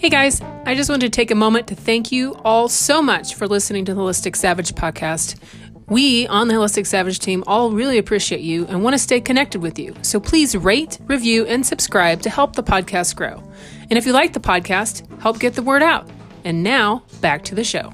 Hey guys, I just wanted to take a moment to thank you all so much for listening to the Holistic Savage podcast. We on the Holistic Savage team all really appreciate you and want to stay connected with you. So please rate, review, and subscribe to help the podcast grow. And if you like the podcast, help get the word out. And now, back to the show.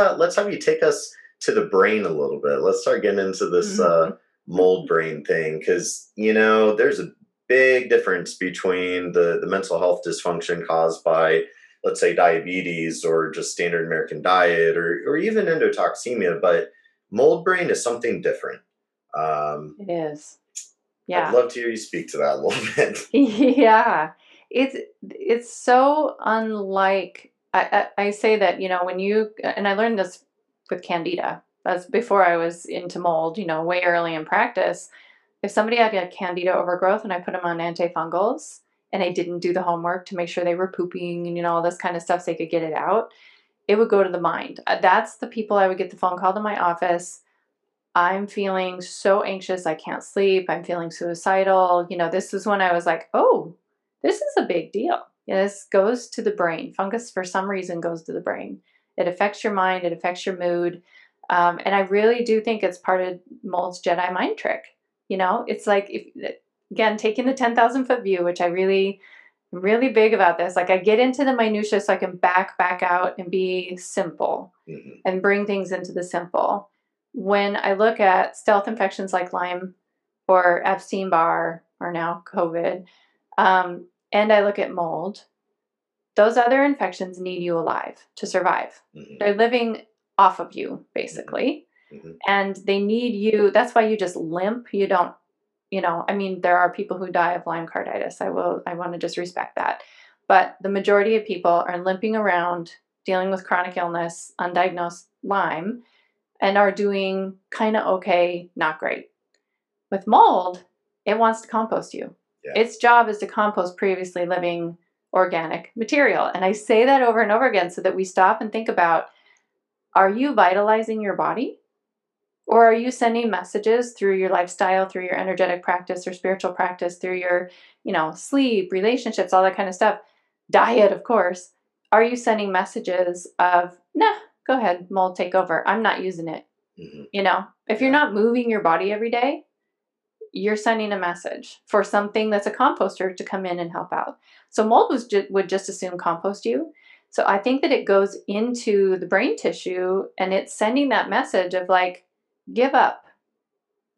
Uh let's have you take us to the brain a little bit. Let's start getting into this Mm-hmm. uh mold brain thing because you know there's a big difference between the the mental health dysfunction caused by let's say diabetes or just standard American diet or or even endotoxemia, but mold brain is something different. Um, It is. Yeah. I'd love to hear you speak to that a little bit. yeah. It's it's so unlike I, I say that, you know, when you and I learned this with candida. as before I was into mold, you know, way early in practice. If somebody had a candida overgrowth and I put them on antifungals and I didn't do the homework to make sure they were pooping and you know all this kind of stuff so they could get it out, it would go to the mind. Uh, That's the people I would get the phone call to my office. I'm feeling so anxious, I can't sleep. I'm feeling suicidal. You know, this is when I was like, oh, this is a big deal. You know, this goes to the brain. Fungus, for some reason, goes to the brain. It affects your mind, it affects your mood. Um, and I really do think it's part of mold's Jedi mind trick. You know, it's like, if, again, taking the 10,000 foot view, which I really, really big about this. Like, I get into the minutia so I can back, back out and be simple Mhm. and bring things into the simple. When I look at stealth infections like Lyme or Epstein Barr or now COVID, um, and I look at mold, those other infections need you alive to survive. Mhm. They're living off of you, basically, Mhm. and they need you. That's why you just limp. You don't, you know, I mean, there are people who die of Lyme carditis. I will, I want to just respect that. But the majority of people are limping around, dealing with chronic illness, undiagnosed Lyme, and are doing kind of okay, not great. With mold, it wants to compost you. Yeah. Its job is to compost previously living organic material. And I say that over and over again so that we stop and think about are you vitalizing your body? Or are you sending messages through your lifestyle, through your energetic practice or spiritual practice, through your, you know, sleep, relationships, all that kind of stuff, diet, of course? Are you sending messages of, nah, go ahead, mold, take over. I'm not using it. Mhm. You know, if you're not moving your body every day, you're sending a message for something that's a composter to come in and help out. So mold was ju- would just assume compost you. So I think that it goes into the brain tissue and it's sending that message of like, give up,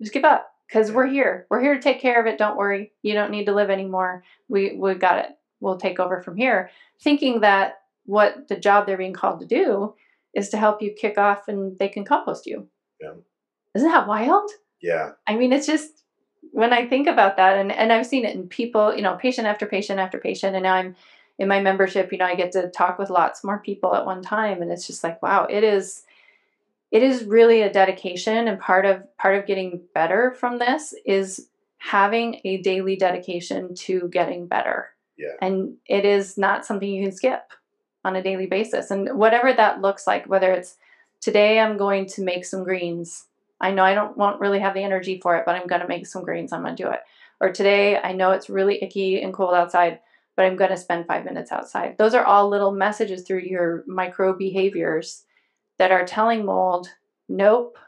just give up because we're here. We're here to take care of it. Don't worry. You don't need to live anymore. We we got it. We'll take over from here. Thinking that what the job they're being called to do is to help you kick off and they can compost you. Yeah. Isn't that wild? Yeah. I mean, it's just when I think about that, and, and I've seen it in people, you know, patient after patient after patient, and now I'm in my membership, you know, I get to talk with lots more people at one time, and it's just like, wow, it is, it is really a dedication, and part of part of getting better from this is having a daily dedication to getting better. Yeah. And it is not something you can skip on a daily basis, and whatever that looks like, whether it's today I'm going to make some greens I know I don't won't really have the energy for it, but I'm gonna make some greens. I'm gonna do it. Or today I know it's really icky and cold outside, but I'm gonna spend five minutes outside. Those are all little messages through your micro behaviors that are telling mold, nope,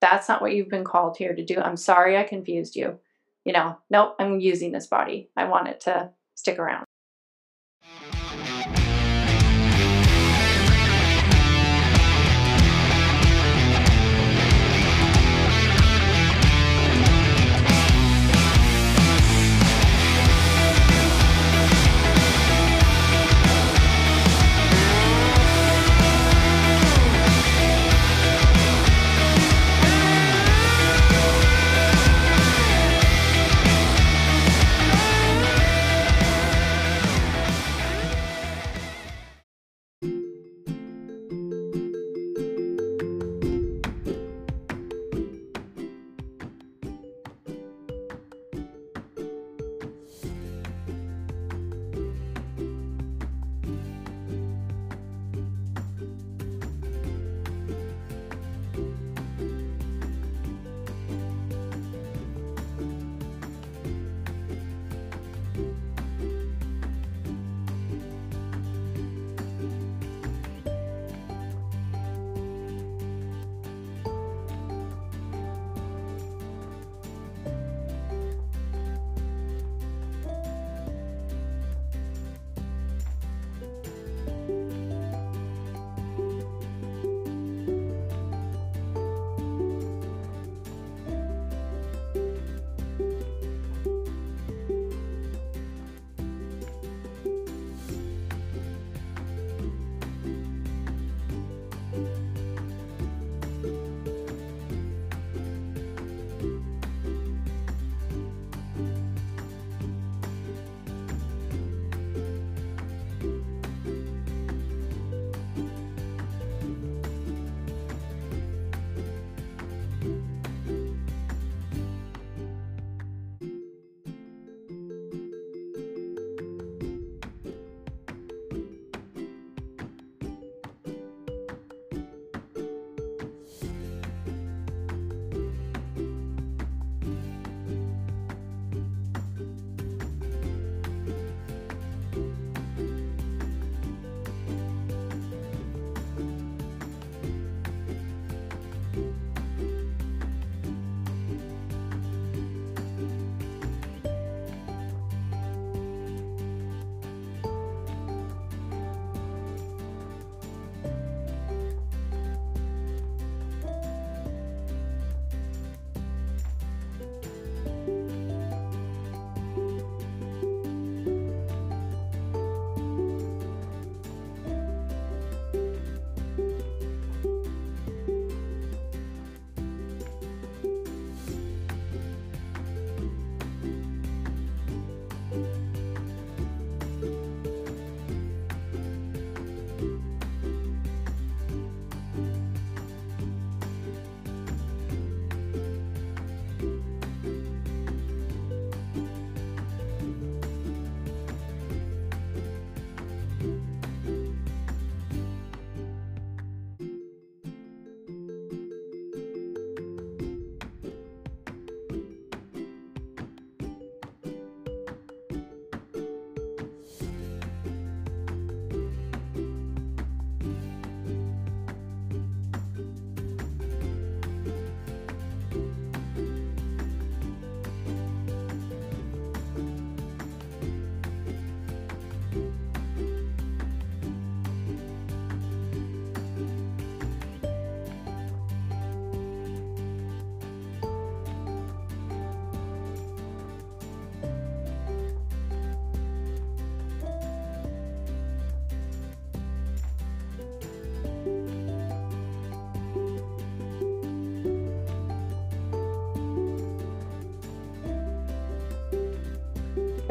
that's not what you've been called here to do. I'm sorry I confused you. You know, nope, I'm using this body. I want it to stick around.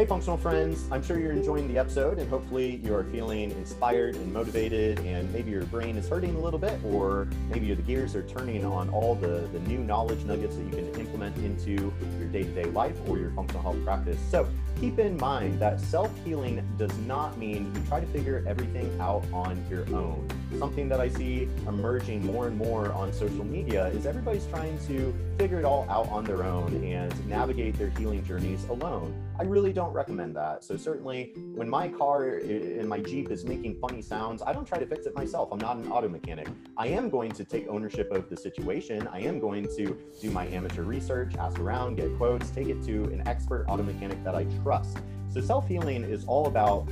Hey, functional friends. I'm sure you're enjoying the episode and hopefully you are feeling inspired and motivated, and maybe your brain is hurting a little bit, or maybe the gears are turning on all the, the new knowledge nuggets that you can implement into your day to day life or your functional health practice. So, keep in mind that self healing does not mean you try to figure everything out on your own. Something that I see emerging more and more on social media is everybody's trying to figure it all out on their own and navigate their healing journeys alone. I really don't recommend that. So, certainly, when my car and my Jeep is making funny sounds, I don't try to fix it myself. I'm not an auto mechanic. I am going to take ownership of the situation. I am going to do my amateur research, ask around, get quotes, take it to an expert auto mechanic that I trust. So, self healing is all about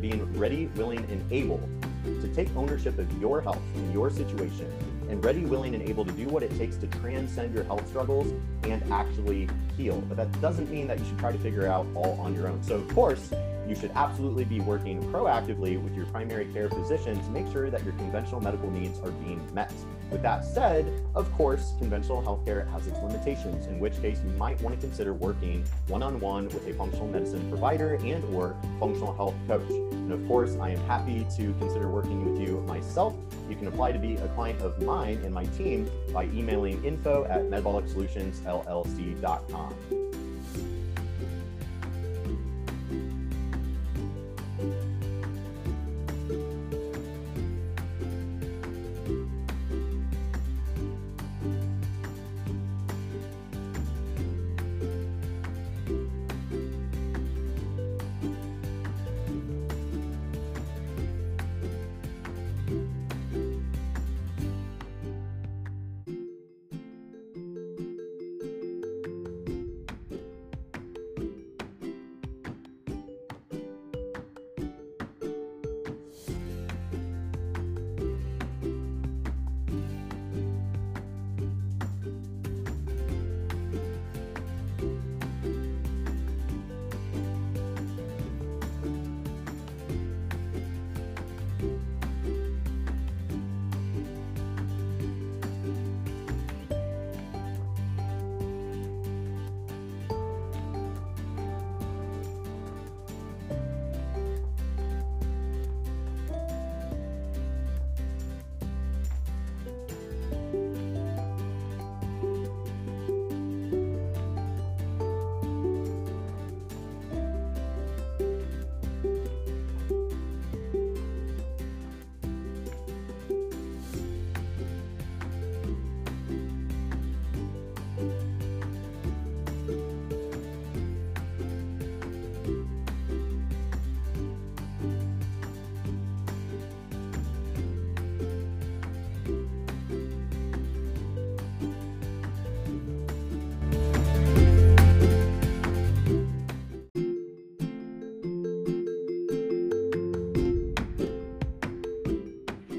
being ready, willing, and able to take ownership of your health and your situation and ready, willing, and able to do what it takes to transcend your health struggles and actually heal. But that doesn't mean that you should try to figure out all on your own. So, of course, you should absolutely be working proactively with your primary care physician to make sure that your conventional medical needs are being met. With that said, of course, conventional healthcare has its limitations, in which case you might want to consider working one-on-one with a functional medicine provider and or functional health coach. And of course, I am happy to consider working with you myself. You can apply to be a client of mine and my team by emailing info at metabolicsolutions.llc.com.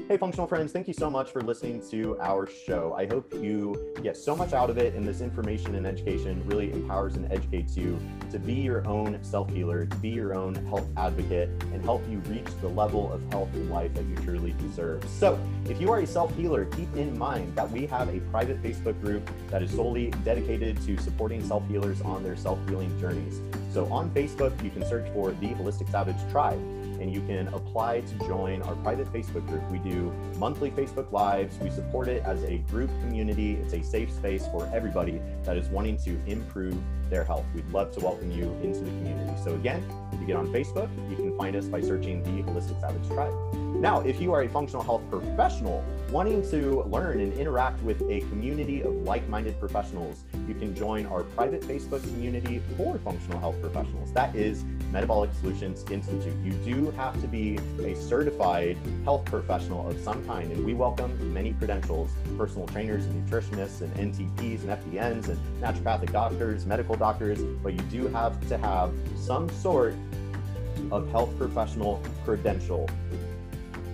Hey, functional friends, thank you so much for listening to our show. I hope you get so much out of it, and this information and education really empowers and educates you to be your own self healer, to be your own health advocate, and help you reach the level of health and life that you truly deserve. So, if you are a self healer, keep in mind that we have a private Facebook group that is solely dedicated to supporting self healers on their self healing journeys. So, on Facebook, you can search for the Holistic Savage Tribe and you can apply to join our private Facebook group. We do monthly Facebook Lives. We support it as a group community. It's a safe space for everybody that is wanting to improve their help. We'd love to welcome you into the community. So, again, if you get on Facebook, you can find us by searching the Holistic Savage Tribe. Now, if you are a functional health professional wanting to learn and interact with a community of like minded professionals, you can join our private Facebook community for functional health professionals. That is Metabolic Solutions Institute. You do have to be a certified health professional of some kind, and we welcome many credentials personal trainers and nutritionists, and NTPs and FDNs, and naturopathic doctors, medical doctors, but you do have to have some sort of health professional credential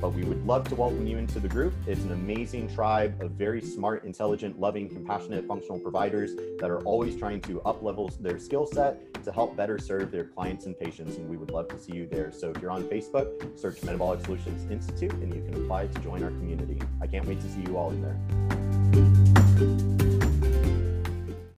but we would love to welcome you into the group. It's an amazing tribe of very smart, intelligent, loving, compassionate, functional providers that are always trying to up level their skill set to help better serve their clients and patients. And we would love to see you there. So if you're on Facebook, search Metabolic Solutions Institute and you can apply to join our community. I can't wait to see you all in there.